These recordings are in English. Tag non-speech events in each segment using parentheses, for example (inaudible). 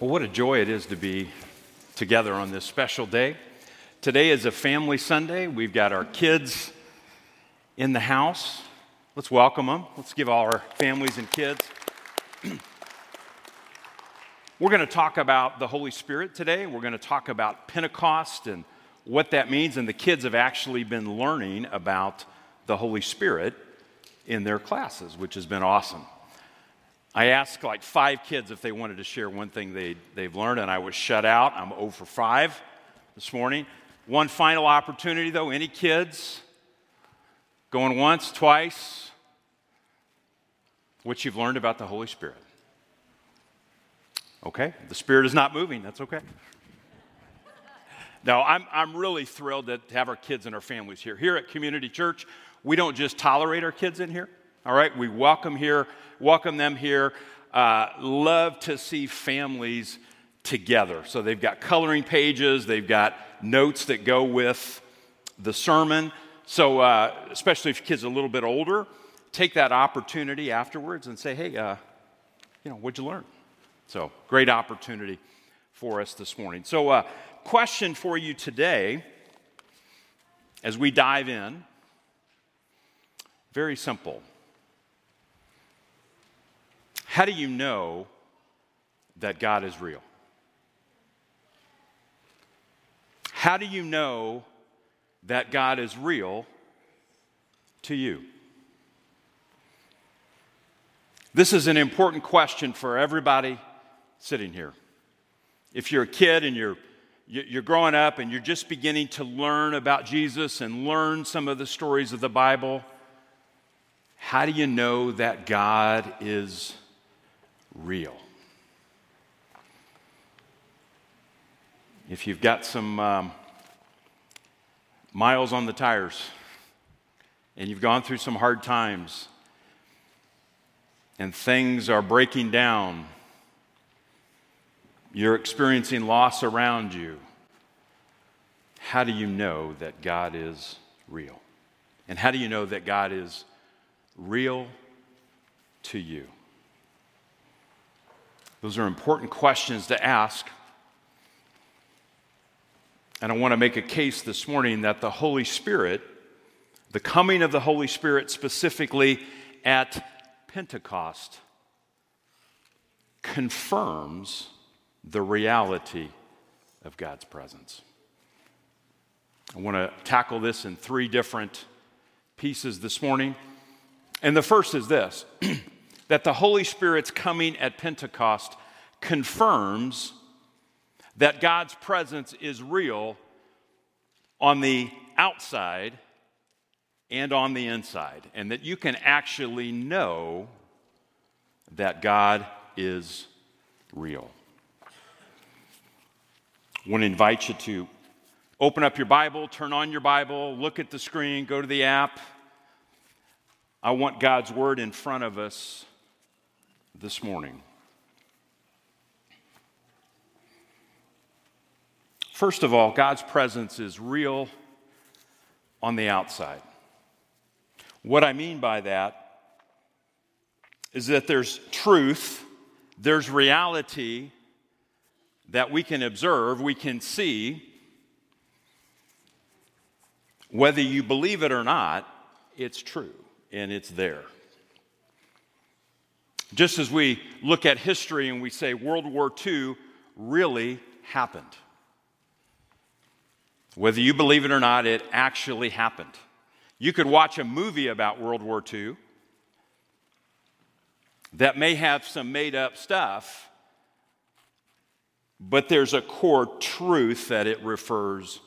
Well, what a joy it is to be together on this special day. Today is a family Sunday. We've got our kids in the house. Let's welcome them. Let's give all our families and kids. (clears throat) We're going to talk about the Holy Spirit today. We're going to talk about Pentecost and what that means. And the kids have actually been learning about the Holy Spirit in their classes, which has been awesome. I asked like five kids if they wanted to share one thing they, they've learned, and I was shut out. I'm 0 for 5 this morning. One final opportunity, though. Any kids? Going once, twice? What you've learned about the Holy Spirit. Okay, the Spirit is not moving. That's okay. No, I'm, I'm really thrilled to have our kids and our families here. Here at Community Church, we don't just tolerate our kids in here, all right? We welcome here welcome them here. Uh, love to see families together. So they've got coloring pages, they've got notes that go with the sermon. So, uh, especially if kid's a little bit older, take that opportunity afterwards and say, hey, uh, you know, what'd you learn? So, great opportunity for us this morning. So, uh, question for you today as we dive in very simple. How do you know that God is real? How do you know that God is real to you? This is an important question for everybody sitting here. If you're a kid and you're you're growing up and you're just beginning to learn about Jesus and learn some of the stories of the Bible, how do you know that God is real. If you've got some um, miles on the tires and you've gone through some hard times and things are breaking down, you're experiencing loss around you, how do you know that God is real? And how do you know that God is real to you? Those are important questions to ask. And I want to make a case this morning that the Holy Spirit, the coming of the Holy Spirit specifically at Pentecost, confirms the reality of God's presence. I want to tackle this in three different pieces this morning. And the first is this (clears throat) that the Holy Spirit's coming at Pentecost confirms that God's presence is real on the outside and on the inside, and that you can actually know that God is real. I want to invite you to open up your Bible, turn on your Bible, look at the screen, go to the app. I want God's Word in front of us this morning. First of all, God's presence is real on the outside. What I mean by that is that there's truth, there's reality that we can observe, we can see. Whether you believe it or not, it's true and it's there. Just as we look at history and we say World War II really happened. Whether you believe it or not, it actually happened. You could watch a movie about World War II that may have some made up stuff, but there's a core truth that it refers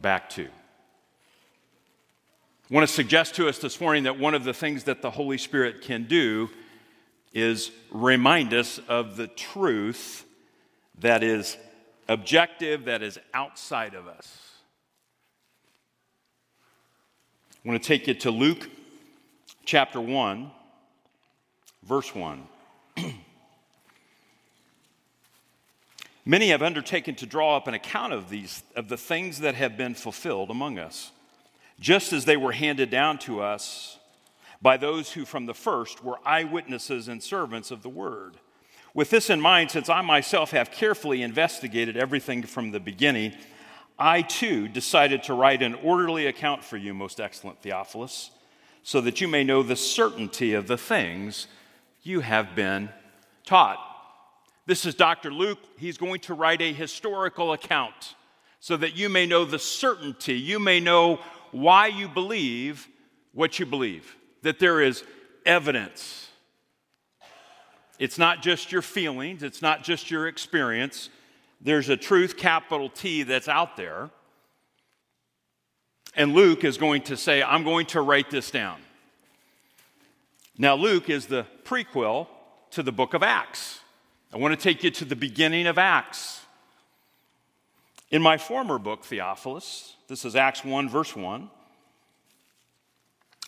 back to. I want to suggest to us this morning that one of the things that the Holy Spirit can do is remind us of the truth that is objective, that is outside of us. I want to take you to Luke chapter 1, verse 1. (clears throat) Many have undertaken to draw up an account of these of the things that have been fulfilled among us, just as they were handed down to us by those who from the first were eyewitnesses and servants of the word. With this in mind, since I myself have carefully investigated everything from the beginning, I too decided to write an orderly account for you, most excellent Theophilus, so that you may know the certainty of the things you have been taught. This is Dr. Luke. He's going to write a historical account so that you may know the certainty, you may know why you believe what you believe, that there is evidence. It's not just your feelings, it's not just your experience. There's a truth, capital T, that's out there. And Luke is going to say, I'm going to write this down. Now, Luke is the prequel to the book of Acts. I want to take you to the beginning of Acts. In my former book, Theophilus, this is Acts 1, verse 1,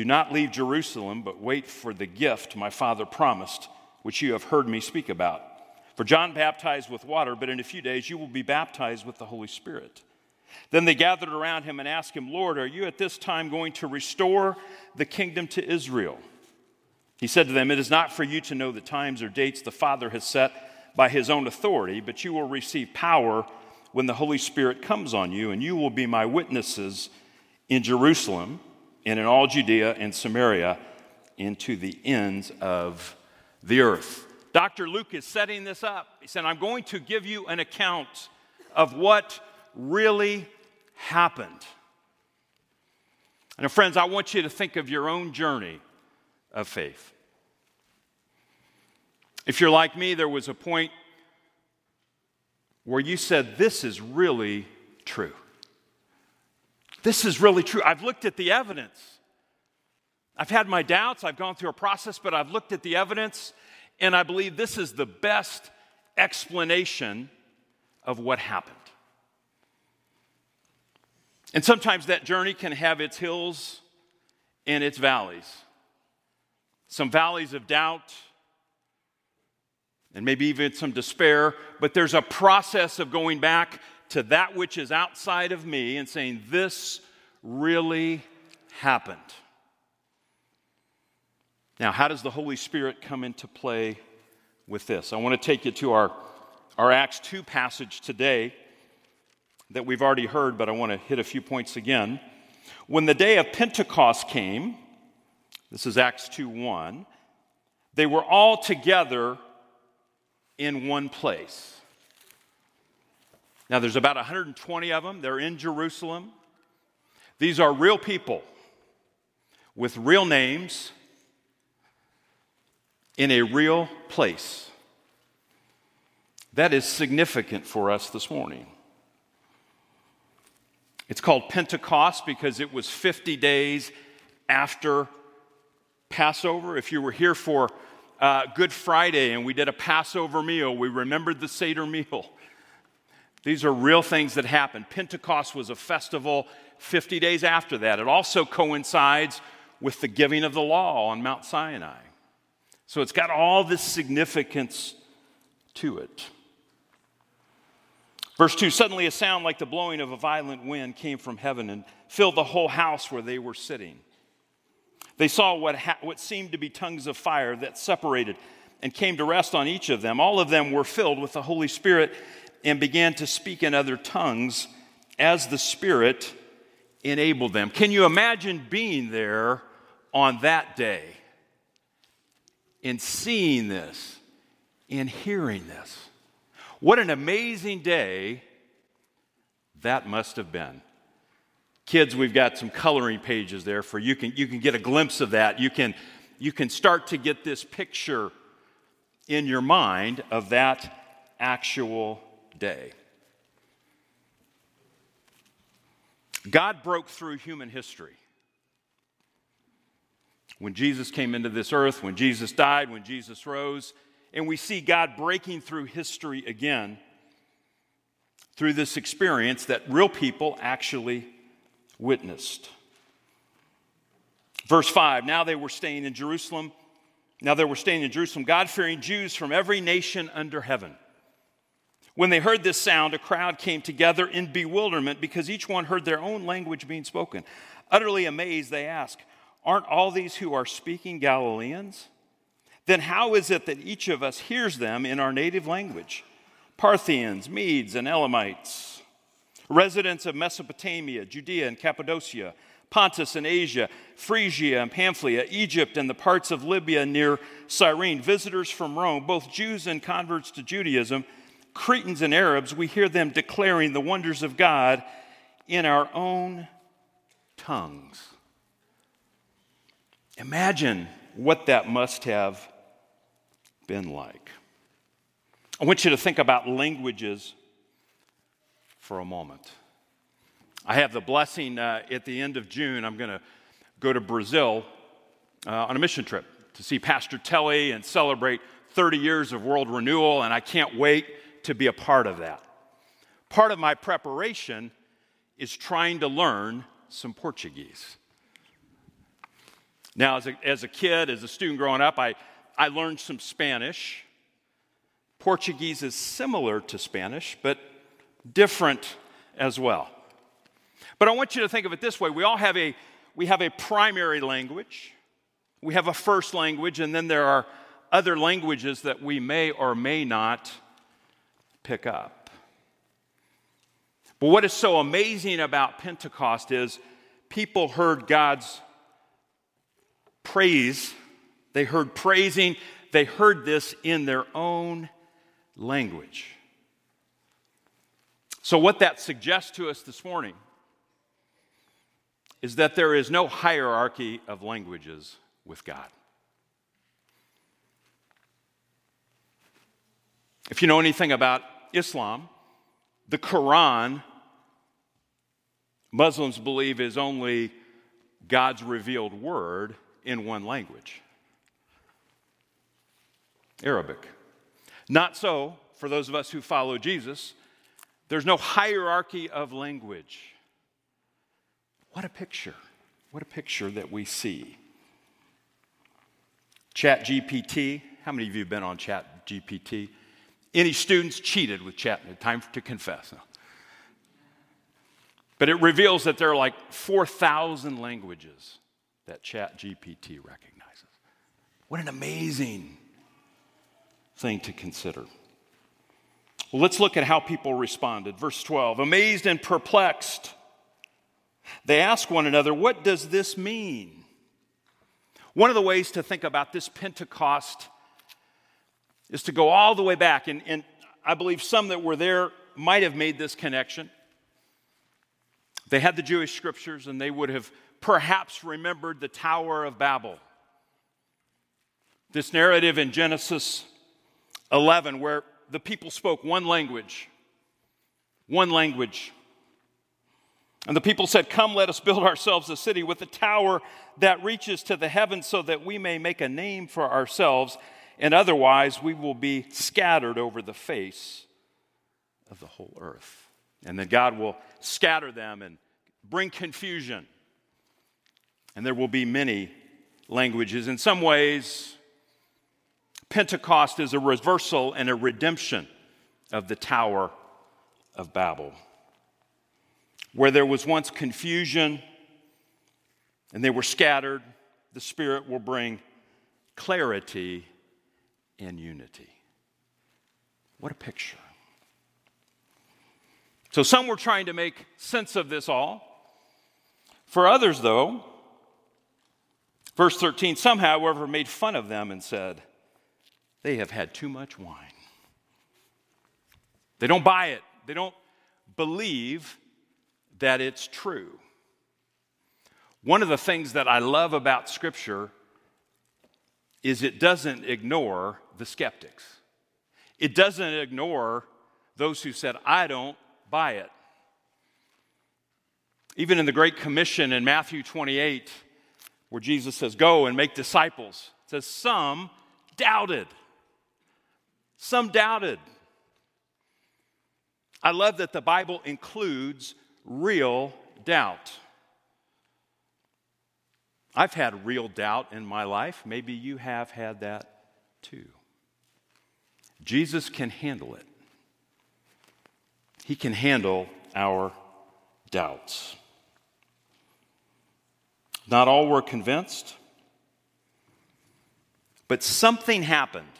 Do not leave Jerusalem, but wait for the gift my Father promised, which you have heard me speak about. For John baptized with water, but in a few days you will be baptized with the Holy Spirit. Then they gathered around him and asked him, Lord, are you at this time going to restore the kingdom to Israel? He said to them, It is not for you to know the times or dates the Father has set by his own authority, but you will receive power when the Holy Spirit comes on you, and you will be my witnesses in Jerusalem and in all Judea and Samaria into the ends of the earth. Dr. Luke is setting this up. He said, I'm going to give you an account of what really happened. And friends, I want you to think of your own journey of faith. If you're like me, there was a point where you said, This is really true. This is really true. I've looked at the evidence. I've had my doubts, I've gone through a process, but I've looked at the evidence, and I believe this is the best explanation of what happened. And sometimes that journey can have its hills and its valleys. Some valleys of doubt, and maybe even some despair, but there's a process of going back to that which is outside of me and saying, This really happened. Now, how does the Holy Spirit come into play with this? I want to take you to our, our Acts 2 passage today that we've already heard, but I want to hit a few points again. When the day of Pentecost came, this is Acts 2 1, they were all together in one place. Now, there's about 120 of them. They're in Jerusalem. These are real people with real names in a real place. That is significant for us this morning. It's called Pentecost because it was 50 days after Passover. If you were here for uh, Good Friday and we did a Passover meal. We remembered the Seder meal. These are real things that happened. Pentecost was a festival 50 days after that. It also coincides with the giving of the law on Mount Sinai. So it's got all this significance to it. Verse 2 Suddenly a sound like the blowing of a violent wind came from heaven and filled the whole house where they were sitting. They saw what, ha- what seemed to be tongues of fire that separated and came to rest on each of them. All of them were filled with the Holy Spirit and began to speak in other tongues as the Spirit enabled them. Can you imagine being there on that day and seeing this and hearing this? What an amazing day that must have been. Kids, we've got some coloring pages there for you can you can get a glimpse of that. You can you can start to get this picture in your mind of that actual day. God broke through human history. When Jesus came into this earth, when Jesus died, when Jesus rose, and we see God breaking through history again through this experience that real people actually witnessed. Verse 5 Now they were staying in Jerusalem. Now they were staying in Jerusalem, God fearing Jews from every nation under heaven. When they heard this sound, a crowd came together in bewilderment because each one heard their own language being spoken. Utterly amazed, they asked, Aren't all these who are speaking Galileans? Then how is it that each of us hears them in our native language? Parthians, Medes, and Elamites, residents of Mesopotamia, Judea and Cappadocia, Pontus and Asia, Phrygia and Pamphylia, Egypt and the parts of Libya near Cyrene, visitors from Rome, both Jews and converts to Judaism, Cretans and Arabs, we hear them declaring the wonders of God in our own tongues. Imagine what that must have been like. I want you to think about languages for a moment. I have the blessing uh, at the end of June, I'm going to go to Brazil uh, on a mission trip to see Pastor Telly and celebrate 30 years of world renewal, and I can't wait to be a part of that. Part of my preparation is trying to learn some Portuguese. Now, as a, as a kid, as a student growing up, I, I learned some Spanish. Portuguese is similar to Spanish, but different as well. But I want you to think of it this way we all have a, we have a primary language, we have a first language, and then there are other languages that we may or may not pick up. But what is so amazing about Pentecost is people heard God's praise. They heard praising. They heard this in their own language. So, what that suggests to us this morning is that there is no hierarchy of languages with God. If you know anything about Islam, the Quran, Muslims believe is only God's revealed word in one language Arabic. Not so for those of us who follow Jesus. There's no hierarchy of language. What a picture. What a picture that we see. Chat GPT. How many of you have been on Chat GPT? Any students cheated with chat? Time to confess. No. But it reveals that there are like 4,000 languages that Chat GPT recognizes. What an amazing thing to consider. Well, let's look at how people responded. Verse 12 Amazed and perplexed, they ask one another, What does this mean? One of the ways to think about this Pentecost is to go all the way back. And, and I believe some that were there might have made this connection. They had the Jewish scriptures and they would have perhaps remembered the Tower of Babel. This narrative in Genesis 11, where the people spoke one language, one language. And the people said, Come, let us build ourselves a city with a tower that reaches to the heavens so that we may make a name for ourselves and otherwise we will be scattered over the face of the whole earth. And then God will scatter them and bring confusion. And there will be many languages. In some ways, Pentecost is a reversal and a redemption of the Tower of Babel. Where there was once confusion and they were scattered, the Spirit will bring clarity in unity. What a picture. So, some were trying to make sense of this all. For others, though, verse 13, some, however, made fun of them and said, They have had too much wine. They don't buy it, they don't believe that it's true. One of the things that I love about Scripture is it doesn't ignore the skeptics. It doesn't ignore those who said, I don't buy it. Even in the Great Commission in Matthew 28, where Jesus says, Go and make disciples, it says, Some doubted. Some doubted. I love that the Bible includes real doubt. I've had real doubt in my life. Maybe you have had that too. Jesus can handle it. He can handle our doubts. Not all were convinced, but something happened.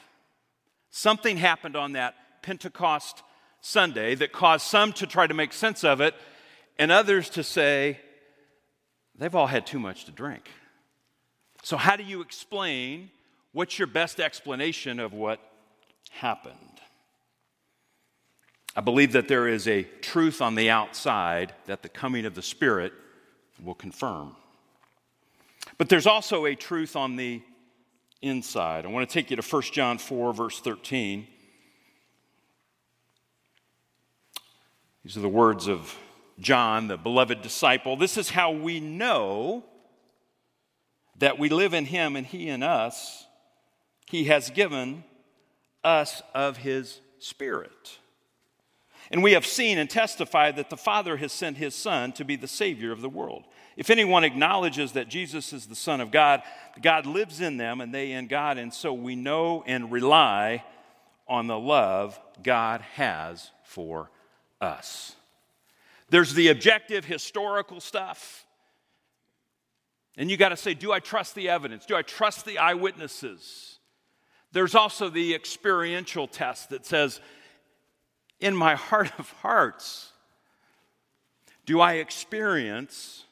Something happened on that Pentecost Sunday that caused some to try to make sense of it and others to say, they've all had too much to drink. So, how do you explain? What's your best explanation of what happened? I believe that there is a truth on the outside that the coming of the Spirit will confirm. But there's also a truth on the inside. I want to take you to 1 John 4, verse 13. These are the words of John, the beloved disciple. This is how we know that we live in him and he in us. He has given us of his Spirit. And we have seen and testified that the Father has sent his Son to be the Savior of the world. If anyone acknowledges that Jesus is the Son of God, God lives in them and they in God, and so we know and rely on the love God has for us. There's the objective historical stuff. And you got to say, do I trust the evidence? Do I trust the eyewitnesses? There's also the experiential test that says, in my (laughs) heart of hearts, do I experience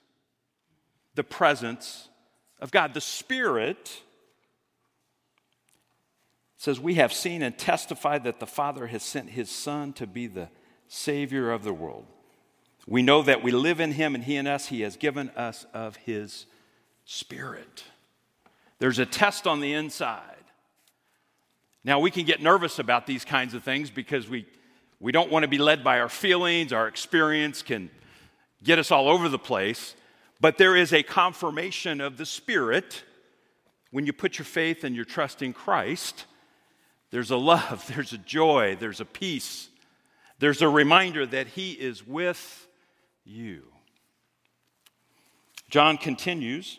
the presence of God? The Spirit says, We have seen and testified that the Father has sent his Son to be the Savior of the world. We know that we live in him and he in us. He has given us of his Spirit. There's a test on the inside. Now, we can get nervous about these kinds of things because we, we don't want to be led by our feelings. Our experience can get us all over the place. But there is a confirmation of the Spirit when you put your faith and your trust in Christ. There's a love, (laughs) there's a joy, there's a peace, there's a reminder that He is with you. John continues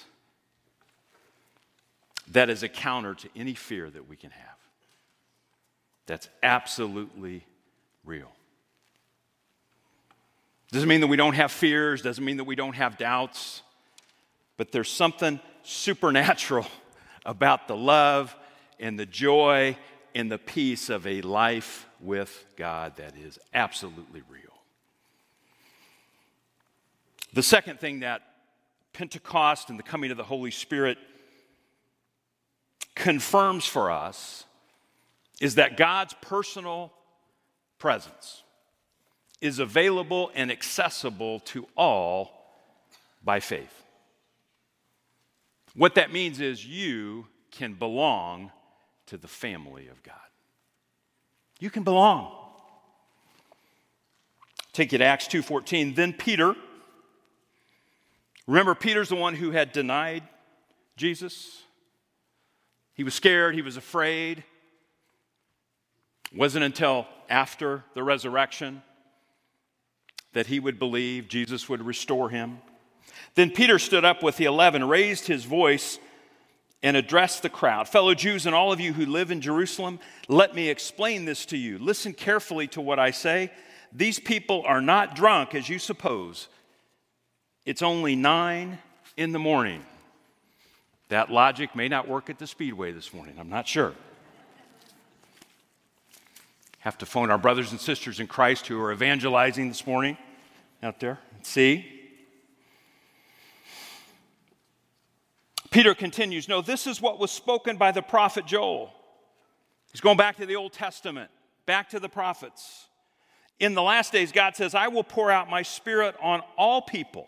that is a counter to any fear that we can have. That's absolutely real. Doesn't mean that we don't have fears, doesn't mean that we don't have doubts, but there's something supernatural (laughs) about the love and the joy and the peace of a life with God that is absolutely real. The second thing that Pentecost and the coming of the Holy Spirit confirms for us is that God's personal presence is available and accessible to all by faith. What that means is you can belong to the family of God. You can belong. Take it to Acts 2:14. Then Peter, remember Peter's the one who had denied Jesus. He was scared, he was afraid. It wasn't until after the resurrection that he would believe Jesus would restore him. Then Peter stood up with the eleven, raised his voice, and addressed the crowd. Fellow Jews and all of you who live in Jerusalem, let me explain this to you. Listen carefully to what I say. These people are not drunk as you suppose. It's only nine in the morning. That logic may not work at the Speedway this morning. I'm not sure. Have to phone our brothers and sisters in Christ who are evangelizing this morning out there. See? Peter continues No, this is what was spoken by the prophet Joel. He's going back to the Old Testament, back to the prophets. In the last days, God says, I will pour out my spirit on all people.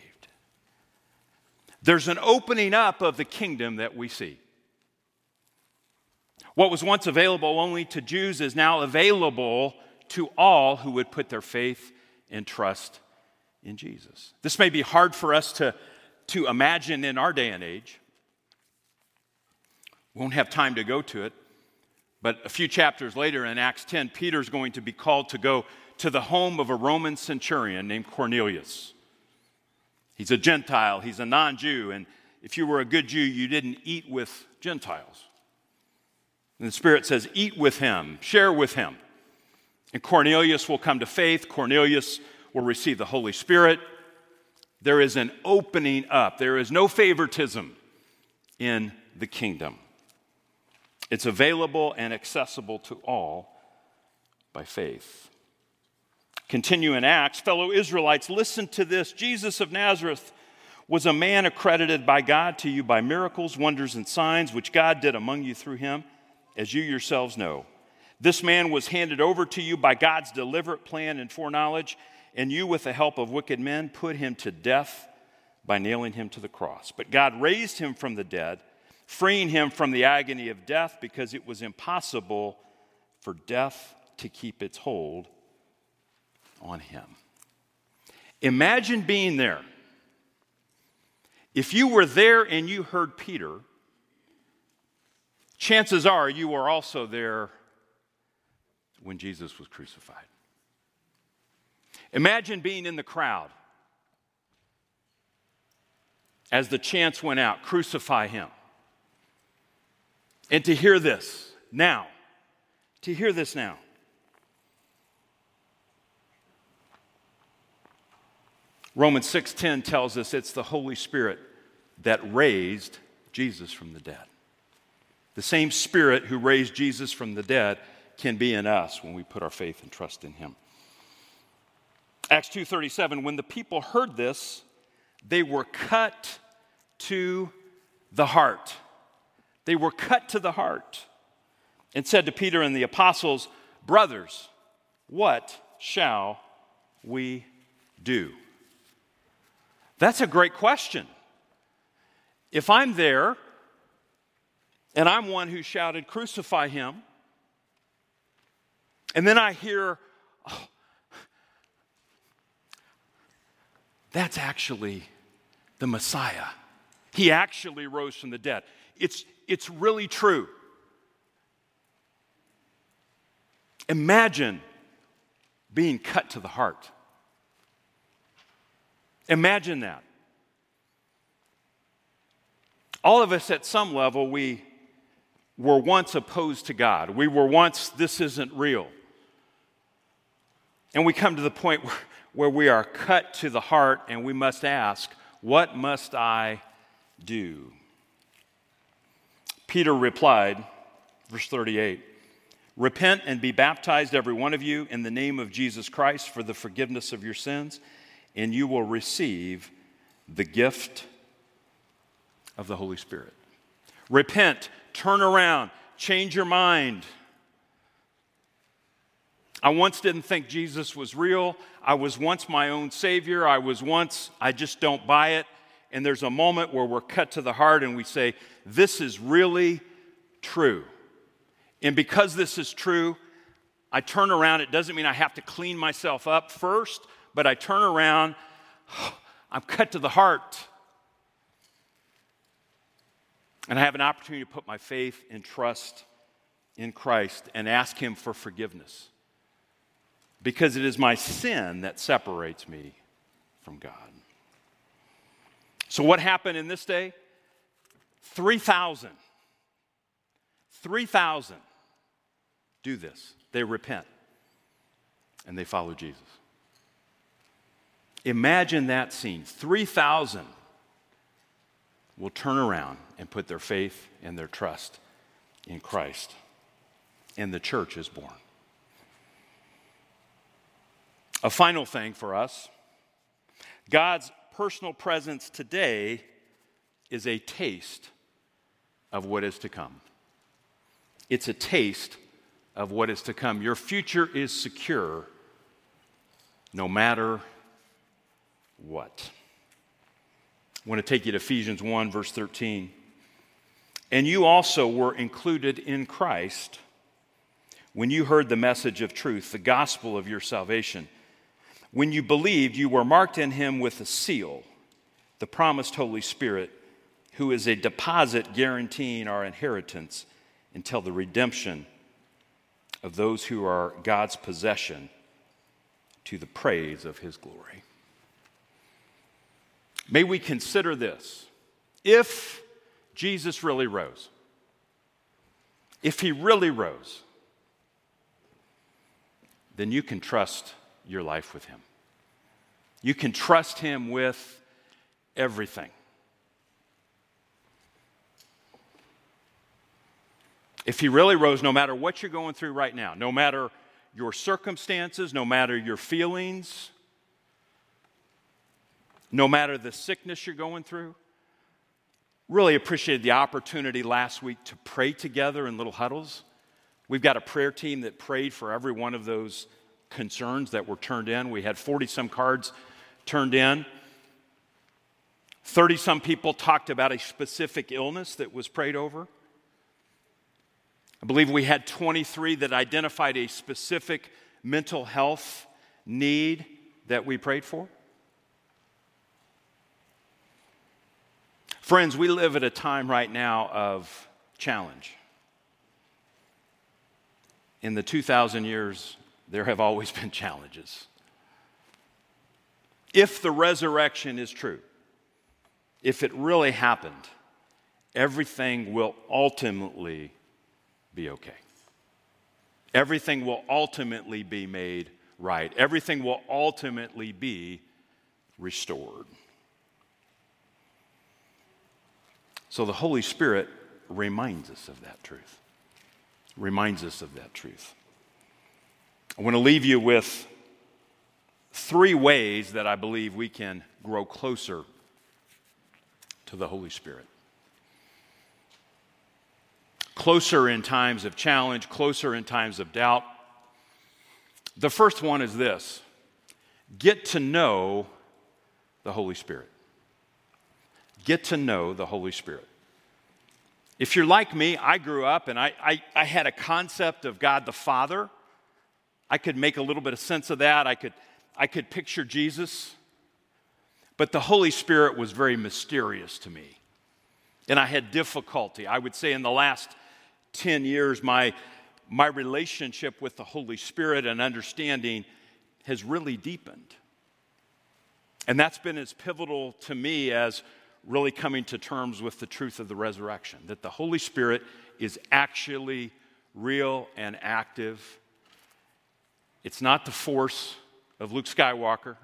There's an opening up of the kingdom that we see. What was once available only to Jews is now available to all who would put their faith and trust in Jesus. This may be hard for us to, to imagine in our day and age. Won't have time to go to it, but a few chapters later in Acts 10, Peter's going to be called to go to the home of a Roman centurion named Cornelius. He's a Gentile, he's a non Jew, and if you were a good Jew, you didn't eat with Gentiles. And the Spirit says, Eat with him, share with him. And Cornelius will come to faith. Cornelius will receive the Holy Spirit. There is an opening up, there is no favoritism in the kingdom. It's available and accessible to all by faith. Continue in Acts, fellow Israelites, listen to this. Jesus of Nazareth was a man accredited by God to you by miracles, wonders, and signs, which God did among you through him, as you yourselves know. This man was handed over to you by God's deliberate plan and foreknowledge, and you, with the help of wicked men, put him to death by nailing him to the cross. But God raised him from the dead, freeing him from the agony of death, because it was impossible for death to keep its hold on him. Imagine being there. If you were there and you heard Peter, chances are you were also there when Jesus was crucified. Imagine being in the crowd as the chants went out crucify him. And to hear this now, to hear this now. Romans 6:10 tells us it's the Holy Spirit that raised Jesus from the dead. The same Spirit who raised Jesus from the dead can be in us when we put our faith and trust in him. Acts 2:37 when the people heard this they were cut to the heart. They were cut to the heart and said to Peter and the apostles, "Brothers, what shall we do?" That's a great question. If I'm there and I'm one who shouted, Crucify him, and then I hear, oh, that's actually the Messiah. He actually rose from the dead. It's, it's really true. Imagine being cut to the heart. Imagine that. All of us at some level, we were once opposed to God. We were once, this isn't real. And we come to the point where, we are cut to the heart and we must ask, What must I do? Peter replied, verse 38 Repent and be baptized, every one of you, in the name of Jesus Christ for the forgiveness of your sins and you will receive the gift of the Holy Spirit. Repent, turn around, change your mind. I once didn't think Jesus was real. I was once my own Savior. I was once, I just don't buy it. And there's a moment where we're cut to the heart and we say, This is really true. And because this is true, I turn around. It doesn't mean I have to clean myself up first but I turn around, (sighs) I'm cut to the heart. And I have an opportunity to put my faith and trust in Christ and ask Him for forgiveness. Because it is my sin that separates me from God. So, what happened in this day? 3,000. 3,000 do this. They repent and they follow Jesus. Imagine that scene 3,000 will turn around and put their faith and their trust in Christ, and the church is born. A final thing for us God's personal presence today is a taste of what is to come. It's a taste of what is to come. Your future is secure no matter what. I want to take you to Ephesians 1, verse 13. And you also were included in Christ when you heard the message of truth, the gospel of your salvation. When you believed, you were marked in him with a seal, the promised Holy Spirit, who is a deposit guaranteeing our inheritance until the redemption of those who are God's possession to the praise of his glory. May we consider this. If Jesus really rose, if he really rose, then you can trust your life with him. You can trust him with everything. If he really rose, no matter what you're going through right now, no matter your circumstances, no matter your feelings, no matter the sickness you're going through, really appreciated the opportunity last week to pray together in little huddles. We've got a prayer team that prayed for every one of those concerns that were turned in. We had 40 some cards turned in. 30 some people talked about a specific illness that was prayed over. I believe we had 23 that identified a specific mental health need that we prayed for. Friends, we live at a time right now of challenge. In the 2,000 years, there have always (laughs) been challenges. If the resurrection is true, if it really happened, everything will ultimately be okay. Everything will ultimately be made right. Everything will ultimately be restored. So the Holy Spirit reminds us of that truth. Reminds us of that truth. I want to leave you with three ways that I believe we can grow closer to the Holy Spirit closer in times of challenge, closer in times of doubt. The first one is this get to know the Holy Spirit. Get to know the Holy Spirit. If you're like me, I grew up and I, I, I, had a concept of God the Father. I could make a little bit of sense of that. I could, I could picture Jesus. But the Holy Spirit was very mysterious to me. And I had difficulty. I would say in the last 10 years, my, my relationship with the Holy Spirit and understanding has really deepened. And that's been as pivotal to me as really coming to terms with the truth of the resurrection that the Holy Spirit is actually real and active. It's not the force of Luke Skywalker,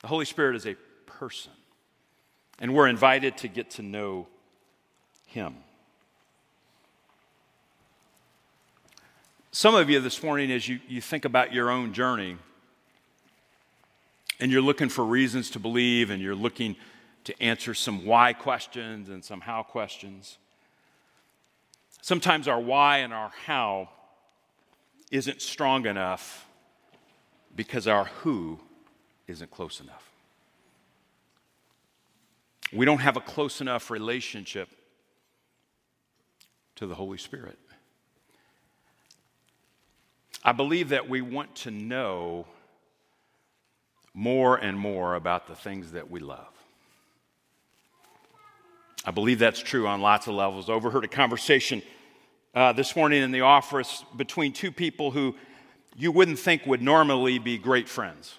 the Holy Spirit is a person. And we're invited to get to know Him. Some of you this morning, as you, you think about your own journey, and you're looking for reasons to believe, and you're looking to answer some why questions and some how questions. Sometimes our why and our how isn't strong enough because our who isn't close enough. We don't have a close enough relationship to the Holy Spirit. I believe that we want to know more and more about the things that we love. I believe that's true on lots of levels. I overheard a conversation uh, this morning in the office between two people who you wouldn't think would normally be great friends.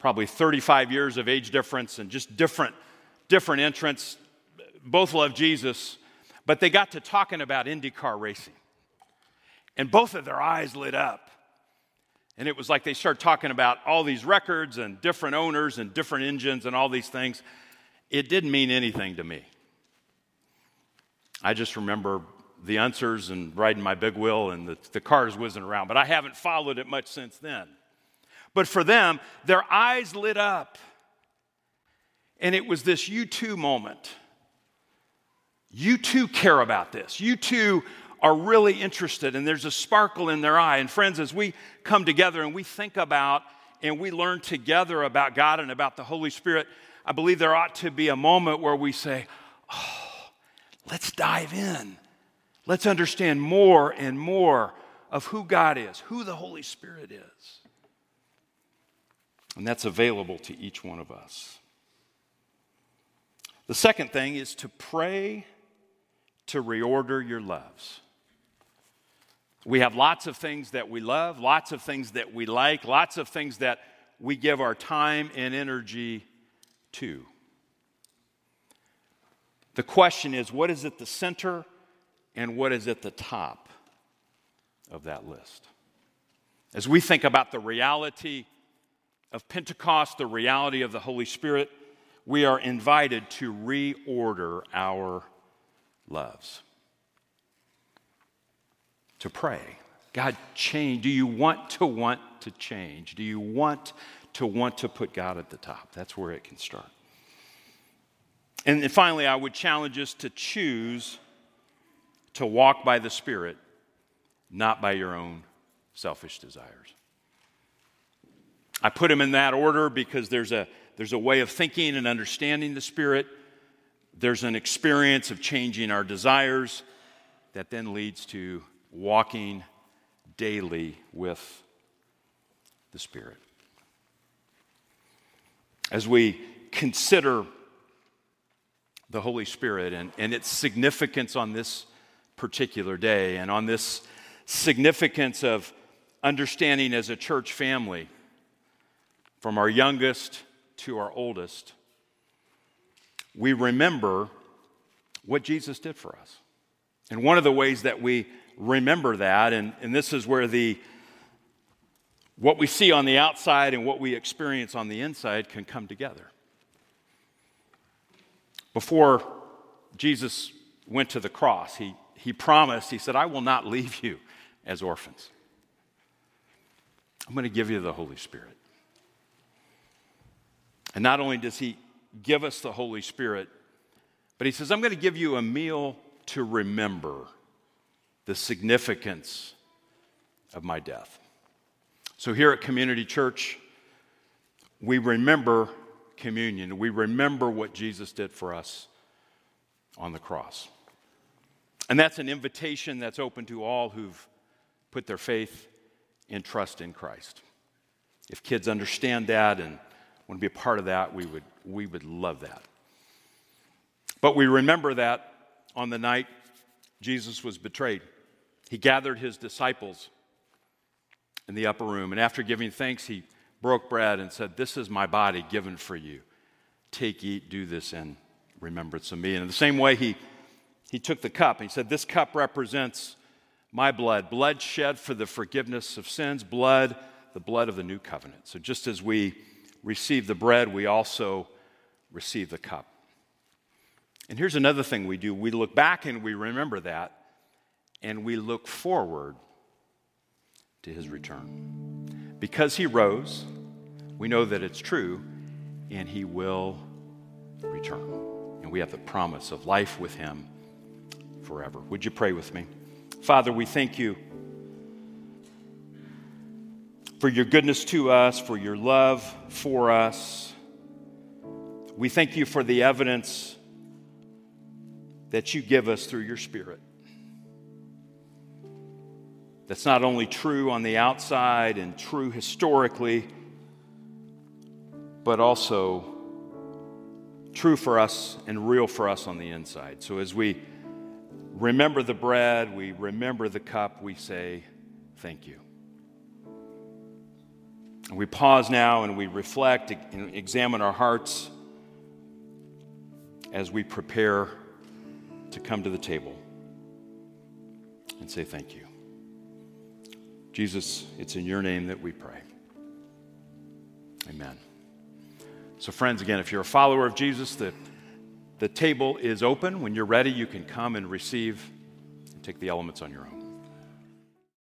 Probably 35 years of age difference and just different, different entrants. Both love Jesus, but they got to talking about IndyCar racing. And both of their eyes lit up. And it was like they started talking about all these records and different owners and different engines and all these things. It didn't mean anything to me. I just remember the Unsers and riding my big wheel and the, the cars whizzing around, but I haven't followed it much since then. But for them, their eyes lit up. And it was this you too moment. You too care about this. You too are really interested, and there's a sparkle in their eye. And friends, as we come together and we think about and we learn together about God and about the Holy Spirit, I believe there ought to be a moment where we say, Oh, let's dive in. Let's understand more and more of who God is, who the Holy Spirit is. And that's available to each one of us. The second thing is to pray to reorder your loves. We have lots of things that we love, lots of things that we like, lots of things that we give our time and energy to. The question is what is at the center and what is at the top of that list? As we think about the reality of Pentecost, the reality of the Holy Spirit, we are invited to reorder our loves to pray. God, change. Do you want to want to change? Do you want to want to put God at the top? That's where it can start. And finally, I would challenge us to choose to walk by the Spirit, not by your own selfish desires. I put them in that order because there's a, there's a way of thinking and understanding the Spirit. There's an experience of changing our desires that then leads to walking daily with the Spirit. As we consider the Holy Spirit and, and its significance on this particular day and on this significance of understanding as a church family, from our youngest to our oldest, we remember what Jesus did for us. And one of the ways that we remember that. And, and this is where the what we see on the outside and what we experience on the inside can come together. Before Jesus went to the cross, he, he promised, he said, I will not leave you as orphans. I'm going to give you the Holy Spirit. And not only does he give us the Holy Spirit, but he says, I'm going to give you a meal to remember the significance of my death. So, here at Community Church, we remember communion. We remember what Jesus did for us on the cross. And that's an invitation that's open to all who've put their faith and trust in Christ. If kids understand that and want to be a part of that, we would, we would love that. But we remember that on the night Jesus was betrayed. He gathered his disciples in the upper room, and after giving thanks, he broke bread and said, This is my body given for you. Take, eat, do this in remembrance of me. And in the same way, he, he took the cup and he said, This cup represents my blood, blood shed for the forgiveness of sins, blood, the blood of the new covenant. So just as we receive the bread, we also receive the cup. And here's another thing we do we look back and we remember that and we look forward to his return. Because he rose, we know that it's true, and he will return. And we have the promise of life with him forever. Would you pray with me? Father, we thank you for your goodness to us, for your love for us. We thank you for the evidence that you give us through your Spirit that's not only true on the outside and true historically, but also true for us and real for us on the inside. So as we remember the bread, we remember the cup, we say, Thank you. And we pause now and we reflect and examine our hearts as we prepare to come to the table and say thank you. Jesus, it's in your name that we pray. Amen. So, friends, again, if you're a follower of Jesus, the, the table is open. When you're ready, you can come and receive and take the elements on your own.